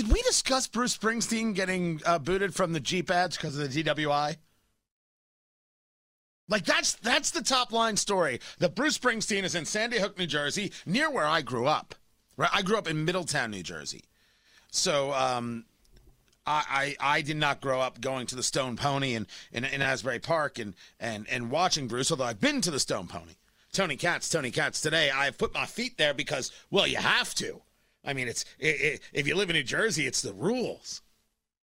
Did we discuss Bruce Springsteen getting uh, booted from the Jeep ads because of the DWI? Like that's that's the top line story. That Bruce Springsteen is in Sandy Hook, New Jersey, near where I grew up. Right, I grew up in Middletown, New Jersey. So um, I, I, I did not grow up going to the Stone Pony in, in, in Asbury Park and, and, and watching Bruce, although I've been to the Stone Pony. Tony Katz, Tony Katz today. I've put my feet there because, well, you have to. I mean, it's it, it, if you live in New Jersey, it's the rules.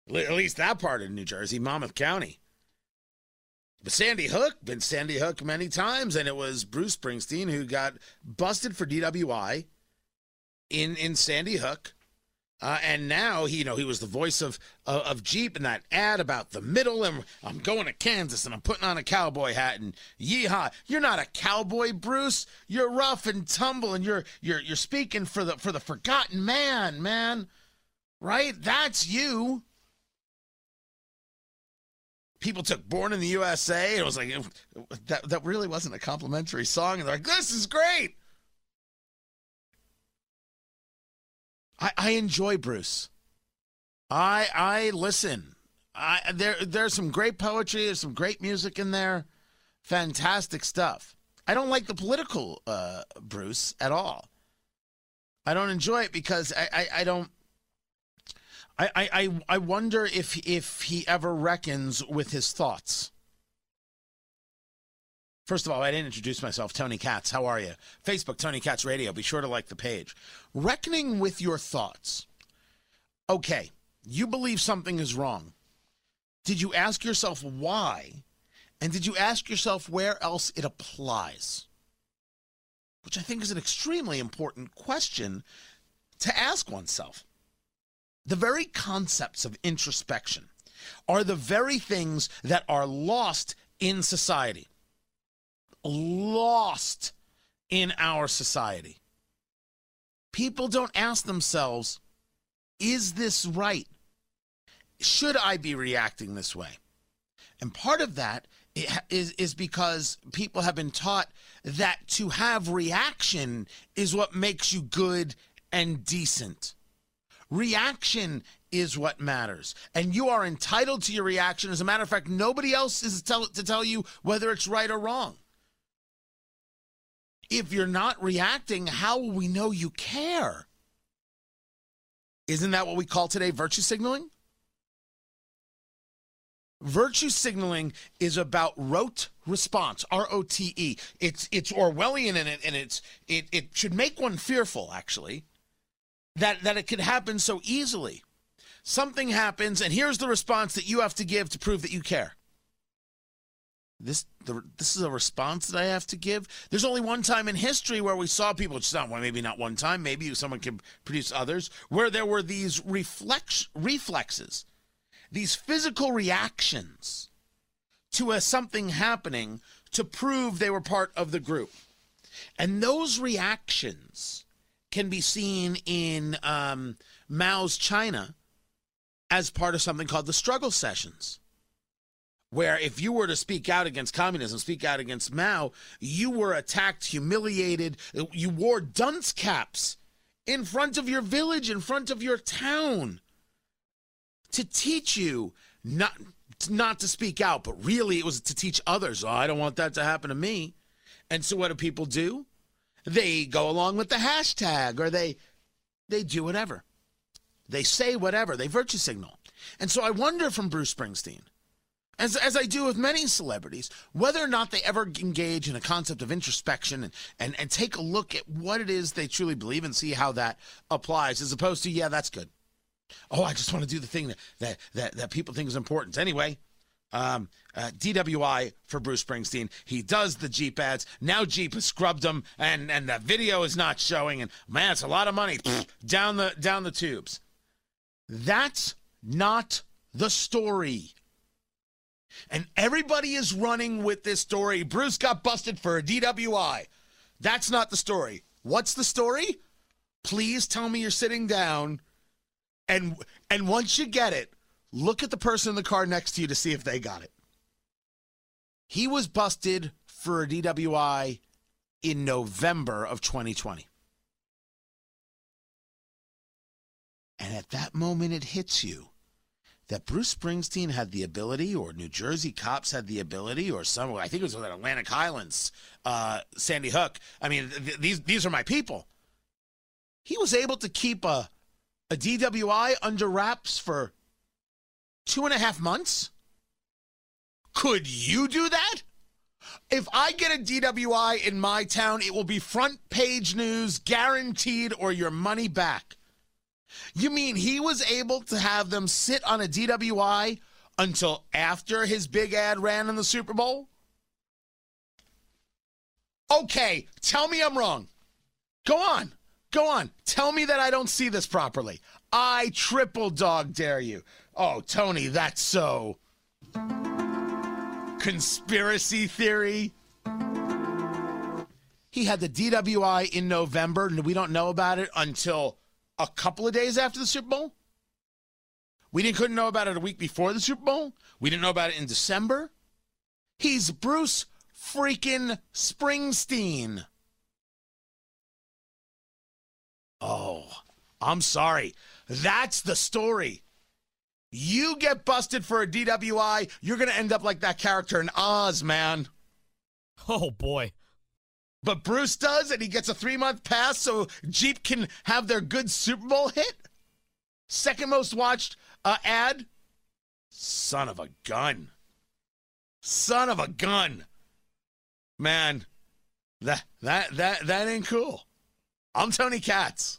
At least that part of New Jersey, Monmouth County. But Sandy Hook, been Sandy Hook many times, and it was Bruce Springsteen who got busted for DWI in in Sandy Hook. Uh, and now he, you know, he was the voice of, of, of Jeep in that ad about the middle, and I'm going to Kansas, and I'm putting on a cowboy hat, and yeehaw! You're not a cowboy, Bruce. You're rough and tumble, and you're you're you're speaking for the for the forgotten man, man. Right? That's you. People took "Born in the USA," it was like that. That really wasn't a complimentary song, and they're like, "This is great." I, I enjoy Bruce. I I listen. I there there's some great poetry. There's some great music in there. Fantastic stuff. I don't like the political uh, Bruce at all. I don't enjoy it because I, I, I don't. I, I I wonder if if he ever reckons with his thoughts. First of all, I didn't introduce myself. Tony Katz, how are you? Facebook, Tony Katz Radio. Be sure to like the page. Reckoning with your thoughts. Okay, you believe something is wrong. Did you ask yourself why? And did you ask yourself where else it applies? Which I think is an extremely important question to ask oneself. The very concepts of introspection are the very things that are lost in society lost in our society. People don't ask themselves, is this right? Should I be reacting this way? And part of that is, is because people have been taught that to have reaction is what makes you good and decent. Reaction is what matters. And you are entitled to your reaction. As a matter of fact, nobody else is tell, to tell you whether it's right or wrong if you're not reacting, how will we know you care? Isn't that what we call today virtue signaling? Virtue signaling is about rote response, R O T E. It's it's Orwellian and it and it's it it should make one fearful actually that that it could happen so easily. Something happens and here's the response that you have to give to prove that you care this the, this is a response that I have to give. There's only one time in history where we saw people. It's not maybe not one time. Maybe someone can produce others where there were these reflex reflexes, these physical reactions to a something happening to prove they were part of the group, and those reactions can be seen in um, Mao's China as part of something called the struggle sessions where if you were to speak out against communism, speak out against Mao, you were attacked, humiliated. You wore dunce caps in front of your village, in front of your town, to teach you not not to speak out, but really it was to teach others. Oh, I don't want that to happen to me. And so what do people do? They go along with the hashtag or they they do whatever. They say whatever. They virtue signal. And so I wonder from Bruce Springsteen as, as I do with many celebrities, whether or not they ever engage in a concept of introspection and, and, and take a look at what it is they truly believe and see how that applies, as opposed to, yeah, that's good. Oh, I just want to do the thing that, that, that, that people think is important. Anyway, um, uh, DWI for Bruce Springsteen. He does the Jeep ads. Now Jeep has scrubbed them, and and the video is not showing. And man, it's a lot of money down the down the tubes. That's not the story. And everybody is running with this story. Bruce got busted for a DWI. That's not the story. What's the story? Please tell me you're sitting down and and once you get it, look at the person in the car next to you to see if they got it. He was busted for a DWI in November of 2020. And at that moment, it hits you that Bruce Springsteen had the ability, or New Jersey cops had the ability, or some, I think it was at Atlantic Highlands, uh, Sandy Hook. I mean, th- these these are my people. He was able to keep a a DWI under wraps for two and a half months. Could you do that? If I get a DWI in my town, it will be front page news, guaranteed, or your money back. You mean he was able to have them sit on a DWI until after his big ad ran in the Super Bowl? Okay, tell me I'm wrong. Go on. Go on. Tell me that I don't see this properly. I triple dog dare you. Oh, Tony, that's so. Conspiracy theory. He had the DWI in November, and we don't know about it until a couple of days after the Super Bowl. We didn't couldn't know about it a week before the Super Bowl. We didn't know about it in December. He's Bruce freaking Springsteen. Oh, I'm sorry. That's the story. You get busted for a DWI, you're going to end up like that character in Oz, man. Oh, boy. But Bruce does, and he gets a three month pass so Jeep can have their good Super Bowl hit. Second most watched uh, ad. Son of a gun. Son of a gun. Man, that that that that ain't cool. I'm Tony Katz.